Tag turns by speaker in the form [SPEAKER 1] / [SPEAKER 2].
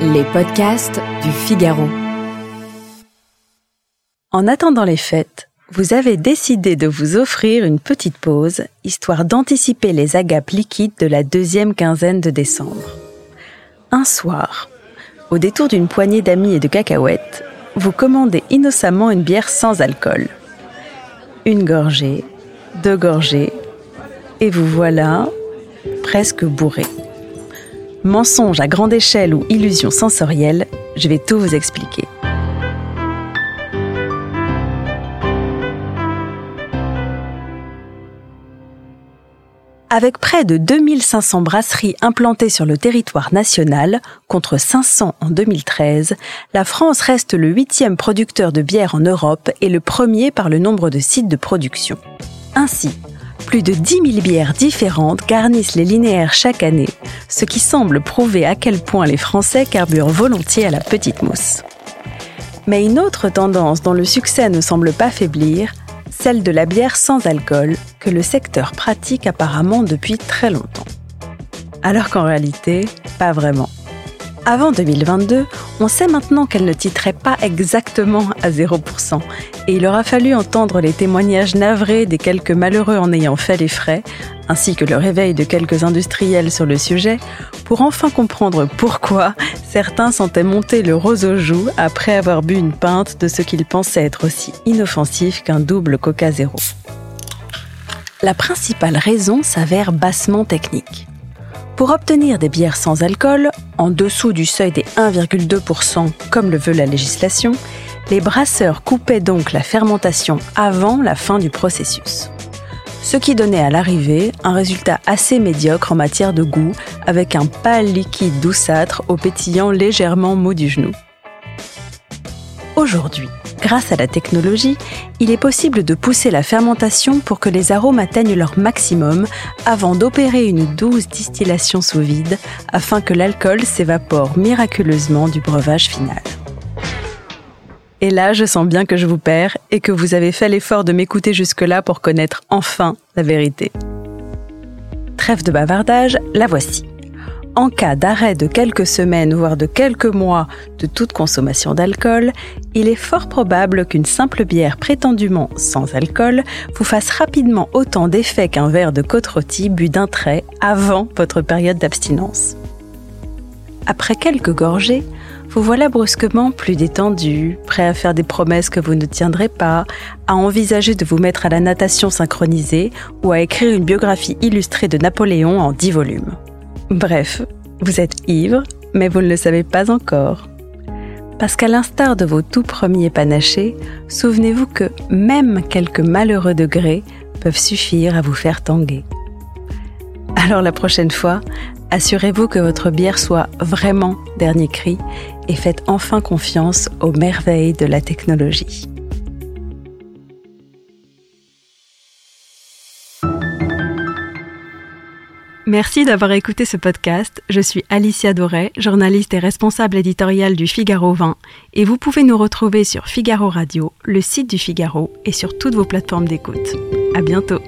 [SPEAKER 1] Les podcasts du Figaro. En attendant les fêtes, vous avez décidé de vous offrir une petite pause, histoire d'anticiper les agapes liquides de la deuxième quinzaine de décembre. Un soir, au détour d'une poignée d'amis et de cacahuètes, vous commandez innocemment une bière sans alcool. Une gorgée, deux gorgées, et vous voilà presque bourré. Mensonge à grande échelle ou illusion sensorielle, je vais tout vous expliquer. Avec près de 2500 brasseries implantées sur le territoire national, contre 500 en 2013, la France reste le huitième producteur de bière en Europe et le premier par le nombre de sites de production. Ainsi, plus de 10 000 bières différentes garnissent les linéaires chaque année, ce qui semble prouver à quel point les Français carburent volontiers à la petite mousse. Mais une autre tendance dont le succès ne semble pas faiblir, celle de la bière sans alcool, que le secteur pratique apparemment depuis très longtemps. Alors qu'en réalité, pas vraiment. Avant 2022, on sait maintenant qu'elle ne titrait pas exactement à 0%, et il aura fallu entendre les témoignages navrés des quelques malheureux en ayant fait les frais, ainsi que le réveil de quelques industriels sur le sujet, pour enfin comprendre pourquoi certains sentaient monter le rose aux joues après avoir bu une pinte de ce qu'ils pensaient être aussi inoffensif qu'un double Coca Zéro. La principale raison s'avère bassement technique. Pour obtenir des bières sans alcool, en dessous du seuil des 1,2% comme le veut la législation, les brasseurs coupaient donc la fermentation avant la fin du processus. Ce qui donnait à l'arrivée un résultat assez médiocre en matière de goût, avec un pâle liquide douceâtre au pétillant légèrement mou du genou. Aujourd'hui, grâce à la technologie, il est possible de pousser la fermentation pour que les arômes atteignent leur maximum avant d'opérer une douce distillation sous vide afin que l'alcool s'évapore miraculeusement du breuvage final. Et là, je sens bien que je vous perds et que vous avez fait l'effort de m'écouter jusque-là pour connaître enfin la vérité. Trêve de bavardage, la voici en cas d'arrêt de quelques semaines, voire de quelques mois de toute consommation d'alcool, il est fort probable qu'une simple bière prétendument sans alcool vous fasse rapidement autant d'effet qu'un verre de côte rôtie bu d'un trait avant votre période d'abstinence. Après quelques gorgées, vous voilà brusquement plus détendu, prêt à faire des promesses que vous ne tiendrez pas, à envisager de vous mettre à la natation synchronisée ou à écrire une biographie illustrée de Napoléon en 10 volumes. Bref, vous êtes ivre, mais vous ne le savez pas encore. Parce qu'à l'instar de vos tout premiers panachés, souvenez-vous que même quelques malheureux degrés peuvent suffire à vous faire tanguer. Alors la prochaine fois, assurez-vous que votre bière soit vraiment dernier cri et faites enfin confiance aux merveilles de la technologie. Merci d'avoir écouté ce podcast. Je suis Alicia Doré, journaliste et responsable éditoriale du Figaro 20, et vous pouvez nous retrouver sur Figaro Radio, le site du Figaro et sur toutes vos plateformes d'écoute. À bientôt.